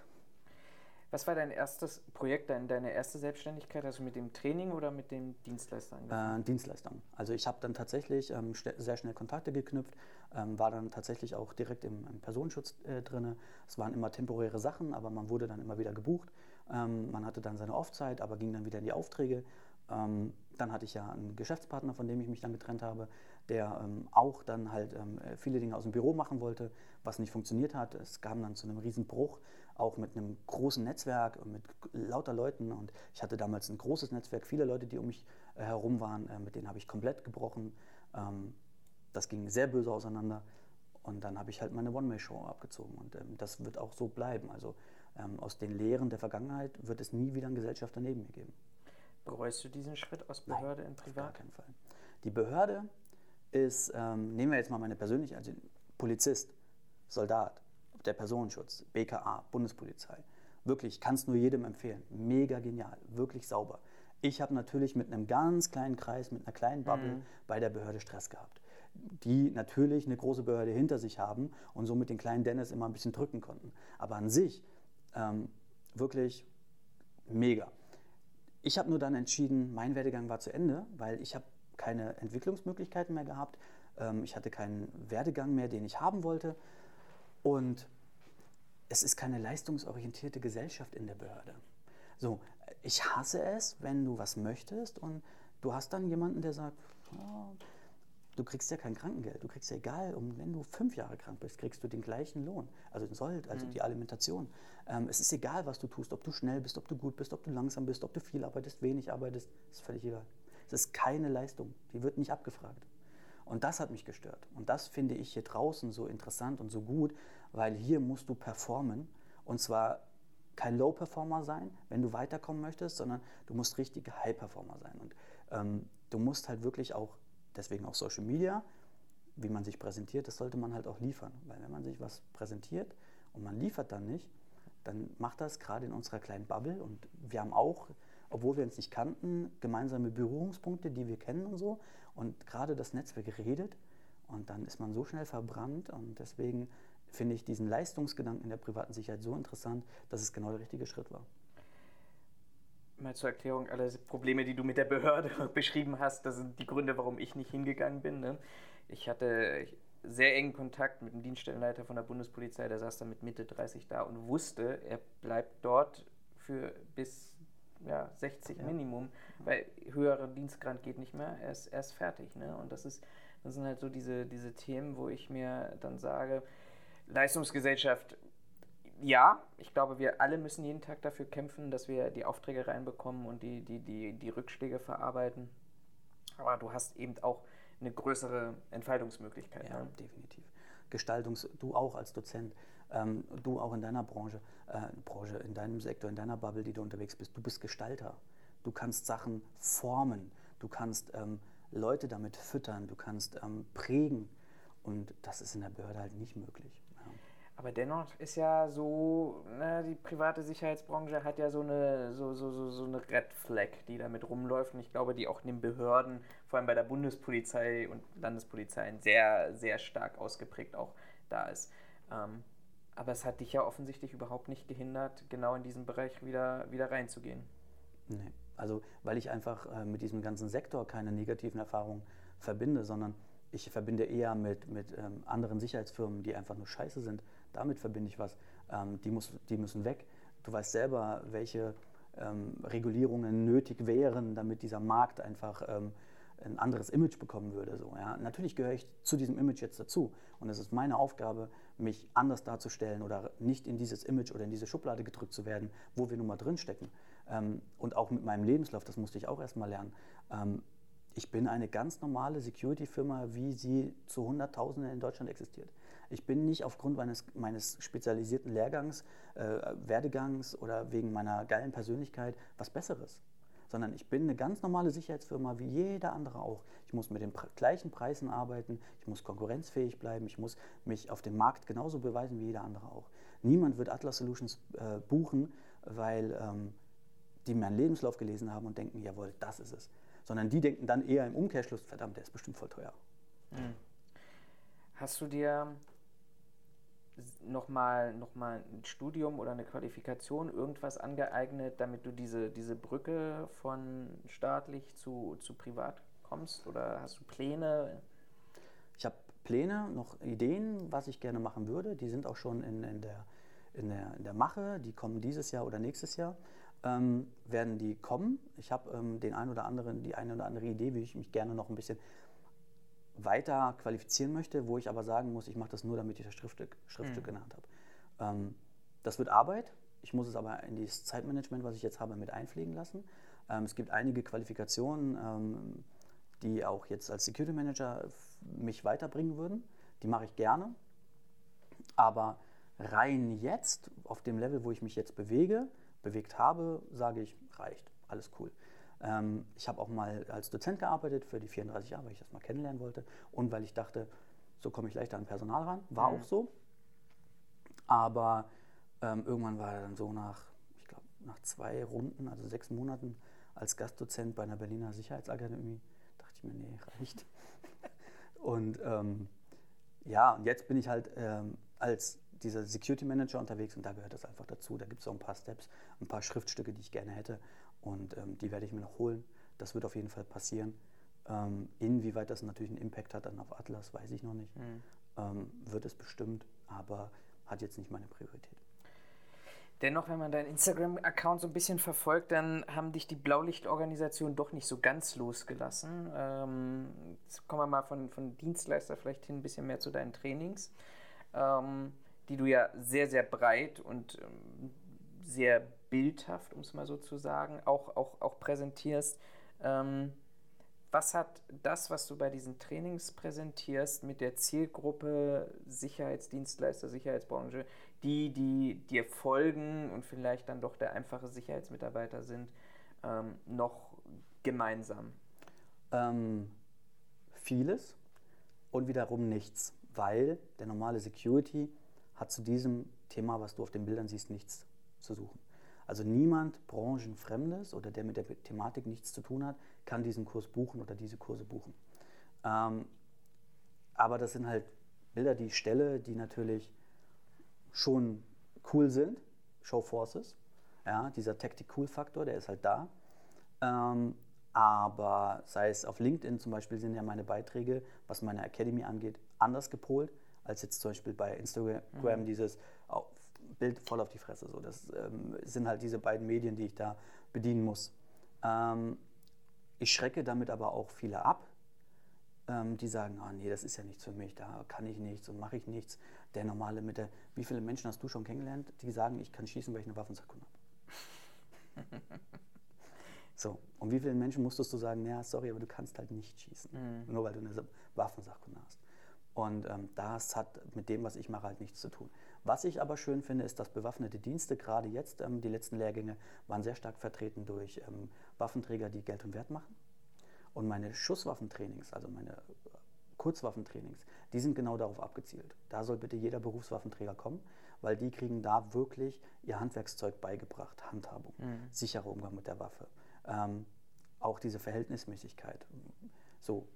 Was war dein erstes Projekt, deine erste Selbstständigkeit? Also mit dem Training oder mit dem Dienstleister Äh, Dienstleistern. Also ich habe dann tatsächlich ähm, sehr schnell Kontakte geknüpft, ähm, war dann tatsächlich auch direkt im, im Personenschutz äh, drin. Es waren immer temporäre Sachen, aber man wurde dann immer wieder gebucht. Ähm, man hatte dann seine Offzeit, aber ging dann wieder in die Aufträge. Ähm, dann hatte ich ja einen Geschäftspartner, von dem ich mich dann getrennt habe, der ähm, auch dann halt ähm, viele Dinge aus dem Büro machen wollte, was nicht funktioniert hat. Es kam dann zu einem Riesenbruch auch mit einem großen Netzwerk und mit lauter Leuten. Und ich hatte damals ein großes Netzwerk, viele Leute, die um mich äh, herum waren, äh, mit denen habe ich komplett gebrochen. Ähm, das ging sehr böse auseinander. Und dann habe ich halt meine One-Man-Show abgezogen. Und ähm, das wird auch so bleiben. Also ähm, aus den Lehren der Vergangenheit wird es nie wieder einen Gesellschafter neben mir geben. Bereust du diesen Schritt aus Behörde Nein, in Auf gar Privat? keinen Fall. Die Behörde ist, ähm, nehmen wir jetzt mal meine persönliche, also Polizist, Soldat, der Personenschutz, BKA, Bundespolizei. Wirklich, ich kann es nur jedem empfehlen. Mega genial, wirklich sauber. Ich habe natürlich mit einem ganz kleinen Kreis, mit einer kleinen Bubble Mhm. bei der Behörde Stress gehabt. Die natürlich eine große Behörde hinter sich haben und somit den kleinen Dennis immer ein bisschen drücken konnten. Aber an sich ähm, wirklich mega. Ich habe nur dann entschieden, mein Werdegang war zu Ende, weil ich habe keine Entwicklungsmöglichkeiten mehr gehabt. Ähm, ich hatte keinen Werdegang mehr, den ich haben wollte. Und es ist keine leistungsorientierte Gesellschaft in der Behörde. So, ich hasse es, wenn du was möchtest und du hast dann jemanden, der sagt, "Ja, du kriegst ja kein Krankengeld, du kriegst ja egal, um, wenn du fünf Jahre krank bist, kriegst du den gleichen Lohn, also den Sold, also die Alimentation. Ähm, es ist egal, was du tust, ob du schnell bist, ob du gut bist, ob du langsam bist, ob du viel arbeitest, wenig arbeitest, ist völlig egal. Es ist keine Leistung, die wird nicht abgefragt. Und das hat mich gestört. Und das finde ich hier draußen so interessant und so gut, weil hier musst du performen. Und zwar kein Low-Performer sein, wenn du weiterkommen möchtest, sondern du musst richtig High-Performer sein. Und ähm, du musst halt wirklich auch, deswegen auch Social Media, wie man sich präsentiert, das sollte man halt auch liefern. Weil wenn man sich was präsentiert und man liefert dann nicht, dann macht das gerade in unserer kleinen Bubble. Und wir haben auch, obwohl wir uns nicht kannten, gemeinsame Berührungspunkte, die wir kennen und so. Und gerade das Netzwerk redet und dann ist man so schnell verbrannt. Und deswegen finde ich diesen Leistungsgedanken in der privaten Sicherheit so interessant, dass es genau der richtige Schritt war. Mal zur Erklärung, alle Probleme, die du mit der Behörde beschrieben hast, das sind die Gründe, warum ich nicht hingegangen bin. Ne? Ich hatte sehr engen Kontakt mit dem Dienststellenleiter von der Bundespolizei, der saß dann mit Mitte 30 da und wusste, er bleibt dort für bis ja, 60 Ja. Minimum, weil höherer Dienstgrad geht nicht mehr, er ist, er ist fertig. Ne? Und das, ist, das sind halt so diese, diese Themen, wo ich mir dann sage, Leistungsgesellschaft, ja, ich glaube, wir alle müssen jeden Tag dafür kämpfen, dass wir die Aufträge reinbekommen und die, die, die, die Rückschläge verarbeiten. Aber du hast eben auch eine größere Entfaltungsmöglichkeit. Ja, Ne? definitiv. Gestaltungs, du auch als Dozent, ähm, du auch in deiner Branche, äh, Branche, in deinem Sektor, in deiner Bubble, die du unterwegs bist, du bist Gestalter. Du kannst Sachen formen, du kannst ähm, Leute damit füttern, du kannst ähm, prägen. Und das ist in der Behörde halt nicht möglich. Ja. Aber dennoch ist ja so, ne, die private Sicherheitsbranche hat ja so eine, so, so, so, so eine Red Flag, die damit rumläuft. Und ich glaube, die auch in den Behörden, vor allem bei der Bundespolizei und Landespolizei, sehr, sehr stark ausgeprägt auch da ist. Ähm, aber es hat dich ja offensichtlich überhaupt nicht gehindert, genau in diesen Bereich wieder, wieder reinzugehen. Nee. Also, weil ich einfach äh, mit diesem ganzen Sektor keine negativen Erfahrungen verbinde, sondern ich verbinde eher mit, mit ähm, anderen Sicherheitsfirmen, die einfach nur scheiße sind. Damit verbinde ich was. Ähm, die, muss, die müssen weg. Du weißt selber, welche ähm, Regulierungen nötig wären, damit dieser Markt einfach ähm, ein anderes Image bekommen würde. So, ja. Natürlich gehöre ich zu diesem Image jetzt dazu. Und es ist meine Aufgabe, mich anders darzustellen oder nicht in dieses Image oder in diese Schublade gedrückt zu werden, wo wir nun mal drinstecken. Ähm, und auch mit meinem Lebenslauf, das musste ich auch erst mal lernen. Ähm, ich bin eine ganz normale Security-Firma, wie sie zu Hunderttausenden in Deutschland existiert. Ich bin nicht aufgrund meines, meines spezialisierten Lehrgangs, äh, Werdegangs oder wegen meiner geilen Persönlichkeit was Besseres, sondern ich bin eine ganz normale Sicherheitsfirma wie jeder andere auch. Ich muss mit den gleichen Preisen arbeiten, ich muss konkurrenzfähig bleiben, ich muss mich auf dem Markt genauso beweisen wie jeder andere auch. Niemand wird Atlas Solutions äh, buchen, weil ähm, die meinen Lebenslauf gelesen haben und denken, jawohl, das ist es. Sondern die denken dann eher im Umkehrschluss, verdammt, der ist bestimmt voll teuer. Hast du dir nochmal noch mal ein Studium oder eine Qualifikation, irgendwas angeeignet, damit du diese, diese Brücke von staatlich zu, zu privat kommst? Oder hast du Pläne? Ich habe Pläne, noch Ideen, was ich gerne machen würde. Die sind auch schon in, in, der, in, der, in der Mache. Die kommen dieses Jahr oder nächstes Jahr. Ähm, werden die kommen. Ich habe ähm, den ein oder anderen, die eine oder andere Idee, wie ich mich gerne noch ein bisschen weiter qualifizieren möchte, wo ich aber sagen muss, ich mache das nur, damit ich das Schriftstück, Schriftstück der Hand habe. Ähm, das wird Arbeit. Ich muss es aber in dieses Zeitmanagement, was ich jetzt habe, mit einfliegen lassen. Ähm, es gibt einige Qualifikationen, ähm, die auch jetzt als Security Manager mich weiterbringen würden. Die mache ich gerne. Aber rein jetzt, auf dem Level, wo ich mich jetzt bewege, bewegt habe, sage ich, reicht, alles cool. Ähm, ich habe auch mal als Dozent gearbeitet für die 34 Jahre, weil ich das mal kennenlernen wollte und weil ich dachte, so komme ich leichter an Personal ran. War Mhm. auch so. Aber ähm, irgendwann war er dann so nach, ich glaube, nach zwei Runden, also sechs Monaten als Gastdozent bei einer Berliner Sicherheitsakademie, dachte ich mir, nee, reicht. und ähm, ja, und jetzt bin ich halt ähm, als dieser Security Manager unterwegs und da gehört das einfach dazu. Da gibt es auch ein paar Steps, ein paar Schriftstücke, die ich gerne hätte und ähm, die werde ich mir noch holen. Das wird auf jeden Fall passieren. Ähm, inwieweit das natürlich einen Impact hat dann auf Atlas, weiß ich noch nicht. Ähm, wird es bestimmt, aber hat jetzt nicht meine Priorität. Dennoch, wenn man deinen Instagram-Account so ein bisschen verfolgt, dann haben dich die Blaulichtorganisationen doch nicht so ganz losgelassen. Ähm, jetzt kommen wir mal von, von Dienstleister vielleicht hin ein bisschen mehr zu deinen Trainings, ähm, die du ja sehr, sehr breit und ähm, sehr bildhaft, um es mal so zu sagen, auch, auch, auch präsentierst. Ähm, was hat das, was du bei diesen Trainings präsentierst, mit der Zielgruppe Sicherheitsdienstleister, Sicherheitsbranche, die, die dir folgen und vielleicht dann doch der einfache Sicherheitsmitarbeiter sind, ähm, noch gemeinsam? Ähm, vieles und wiederum nichts, weil der normale Security hat zu diesem Thema, was du auf den Bildern siehst, nichts zu suchen. Also niemand branchenfremdes oder der mit der Thematik nichts zu tun hat, kann diesen Kurs buchen oder diese Kurse buchen. Ähm, aber das sind halt Bilder, die ich stelle, die natürlich schon cool sind, Show Forces. Ja, dieser Tactic-Cool-Faktor, der ist halt da. Ähm, aber sei es auf LinkedIn zum Beispiel, sind ja meine Beiträge, was meine Academy angeht, anders gepolt, als jetzt zum Beispiel bei Instagram dieses au- Bild voll auf die Fresse. So. Das ähm, sind halt diese beiden Medien, die ich da bedienen muss. Ähm, ich schrecke damit aber auch viele ab, ähm, die sagen, ah nee, das ist ja nichts für mich, da kann ich nichts und mache ich nichts. Der normale mit der, wie viele Menschen hast du schon kennengelernt, die sagen, ich kann schießen, weil ich eine Waffensachkunde habe? So, und wie vielen Menschen musstest du sagen, ja, sorry, aber du kannst halt nicht schießen, nur weil du eine Waffensachkunde hast. Und ähm, das hat mit dem, was ich mache, halt nichts zu tun. Was ich aber schön finde, ist, dass bewaffnete Dienste, gerade jetzt, ähm, die letzten Lehrgänge, waren sehr stark vertreten durch ähm, Waffenträger, die Geld und Wert machen. Und meine Schusswaffentrainings, also meine Kurzwaffentrainings, die sind genau darauf abgezielt. Da soll bitte jeder Berufswaffenträger kommen, weil die kriegen da wirklich ihr Handwerkszeug beigebracht, Handhabung, sicherer Umgang mit der Waffe. Ähm, auch diese Verhältnismäßigkeit. So,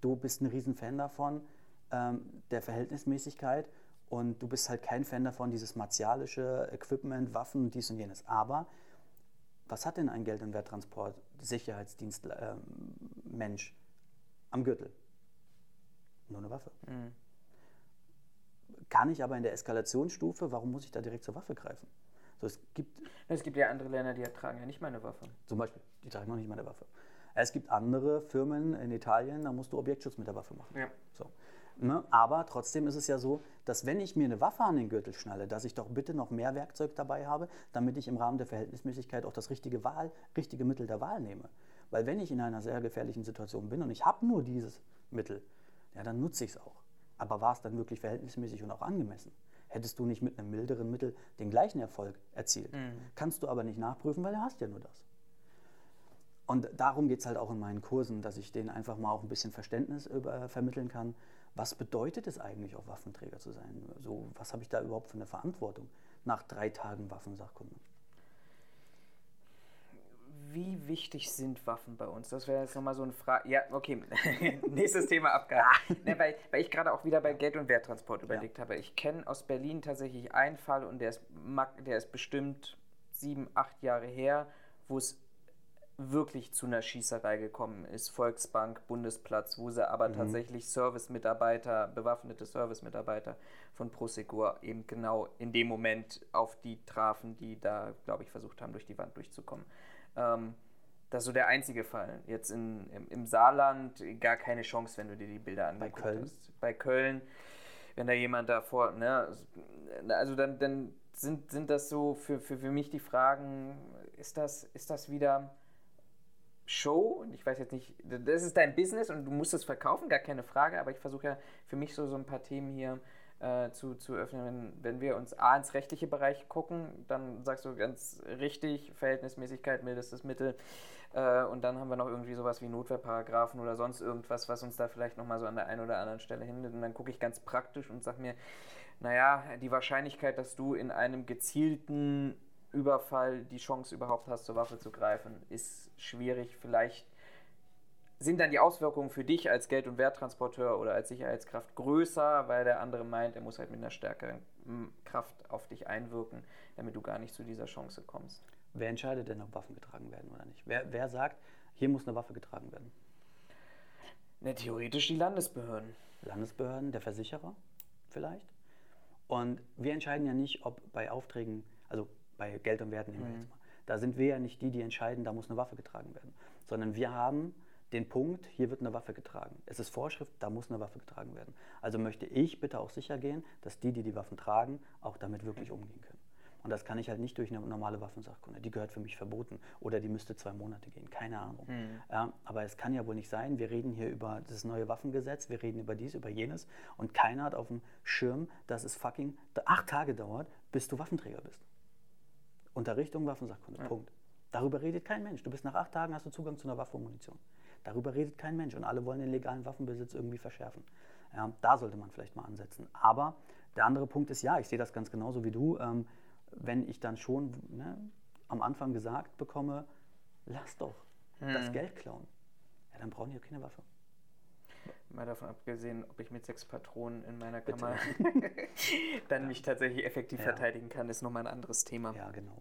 du bist ein Riesenfan davon, ähm, der Verhältnismäßigkeit und du bist halt kein Fan davon, dieses martialische Equipment, Waffen, dies und jenes. Aber was hat denn ein Geld- und Werttransport, Sicherheitsdienst, ähm, Mensch am Gürtel? Nur eine Waffe. Kann ich aber in der Eskalationsstufe, warum muss ich da direkt zur Waffe greifen? So, es gibt Es gibt ja andere Länder, die tragen ja nicht mal eine Waffe. zum Beispiel, die tragen noch nicht mal eine Waffe. Es gibt andere Firmen in Italien, da musst du Objektschutz mit der Waffe machen. Ja. So. Ne? Aber trotzdem ist es ja so, dass wenn ich mir eine Waffe an den Gürtel schnalle, dass ich doch bitte noch mehr Werkzeug dabei habe, damit ich im Rahmen der Verhältnismäßigkeit auch das richtige, Wahl, richtige Mittel der Wahl nehme. Weil wenn ich in einer sehr gefährlichen Situation bin und ich habe nur dieses Mittel, ja, dann nutze ich es auch. Aber war es dann wirklich verhältnismäßig und auch angemessen? Hättest du nicht mit einem milderen Mittel den gleichen Erfolg erzielt? Kannst du aber nicht nachprüfen, weil du hast ja nur das. Und darum geht es halt auch in meinen Kursen, dass ich denen einfach mal auch ein bisschen Verständnis über, vermitteln kann. Was bedeutet es eigentlich, auch Waffenträger zu sein? So, was habe ich da überhaupt für eine Verantwortung nach drei Tagen Waffensachkunde? Wie wichtig sind Waffen bei uns? Das wäre jetzt nochmal so eine Frage. Ja, okay. Nächstes Thema abgehakt. ne, weil, weil ich gerade auch wieder bei Geld- und Werttransport überlegt habe. Ich kenne aus Berlin tatsächlich einen Fall und der ist, der ist bestimmt sieben, acht Jahre her, wo es wirklich zu einer Schießerei gekommen ist. Volksbank, Bundesplatz, wo sie aber tatsächlich Servicemitarbeiter, bewaffnete Servicemitarbeiter von Prosegur eben genau in dem Moment auf die trafen, die da, glaube ich, versucht haben, durch die Wand durchzukommen. Ähm, das ist so der einzige Fall. Jetzt in, im, im Saarland gar keine Chance, wenn du dir die Bilder angeguckt Köln? hast. Bei Köln, wenn da jemand davor, ne, also dann, dann sind, sind das so für, für, für mich die Fragen, ist das, ist das wieder Show? Und ich weiß jetzt nicht, das ist dein Business und du musst es verkaufen, gar keine Frage, aber ich versuche ja für mich so, so ein paar Themen hier äh, zu, zu öffnen. Wenn, wenn wir uns A ins rechtliche Bereich gucken, dann sagst du ganz richtig, Verhältnismäßigkeit, mildestes Mittel. Äh, und dann haben wir noch irgendwie sowas wie Notwehrparagraphen oder sonst irgendwas, was uns da vielleicht nochmal so an der einen oder anderen Stelle hindert. Und dann gucke ich ganz praktisch und sage mir, naja, die Wahrscheinlichkeit, dass du in einem gezielten Überfall die Chance überhaupt hast, zur Waffe zu greifen, ist schwierig. Vielleicht sind dann die Auswirkungen für dich als Geld- und Werttransporteur oder als Sicherheitskraft größer, weil der andere meint, er muss halt mit einer stärkeren Kraft auf dich einwirken, damit du gar nicht zu dieser Chance kommst. Wer entscheidet denn, ob Waffen getragen werden oder nicht? Wer, wer sagt, hier muss eine Waffe getragen werden? Ne, theoretisch die Landesbehörden. Landesbehörden, der Versicherer vielleicht. Und wir entscheiden ja nicht, ob bei Aufträgen, also bei Geld und Werten nehmen wir Mhm. jetzt mal, da sind wir ja nicht die, die entscheiden, da muss eine Waffe getragen werden. Sondern wir haben den Punkt, hier wird eine Waffe getragen. Es ist Vorschrift, da muss eine Waffe getragen werden. Also möchte ich bitte auch sicher gehen, dass die, die die Waffen tragen, auch damit wirklich umgehen können. Und das kann ich halt nicht durch eine normale Waffensachkunde. Die gehört für mich verboten. Oder die müsste zwei Monate gehen. Keine Ahnung. Ja, aber es kann ja wohl nicht sein. Wir reden hier über das neue Waffengesetz, wir reden über dies, über jenes. Und keiner hat auf dem Schirm, dass es fucking acht Tage dauert, bis du Waffenträger bist. Unterrichtung, Waffensachkunde. Punkt. Darüber redet kein Mensch. Du bist nach acht Tagen, hast du Zugang zu einer Waffe und Munition. Darüber redet kein Mensch. Und alle wollen den legalen Waffenbesitz irgendwie verschärfen. Ja, da sollte man vielleicht mal ansetzen. Aber der andere Punkt ist, ja, ich sehe das ganz genauso wie du. Ähm, wenn ich dann schon ne, am Anfang gesagt bekomme, lass doch das Geld klauen, ja, dann brauchen die ja keine Waffe. Mal davon abgesehen, ob ich mit sechs Patronen in meiner. Kammer dann mich tatsächlich effektiv Ja. verteidigen kann, ist nochmal ein anderes Thema. Ja, genau.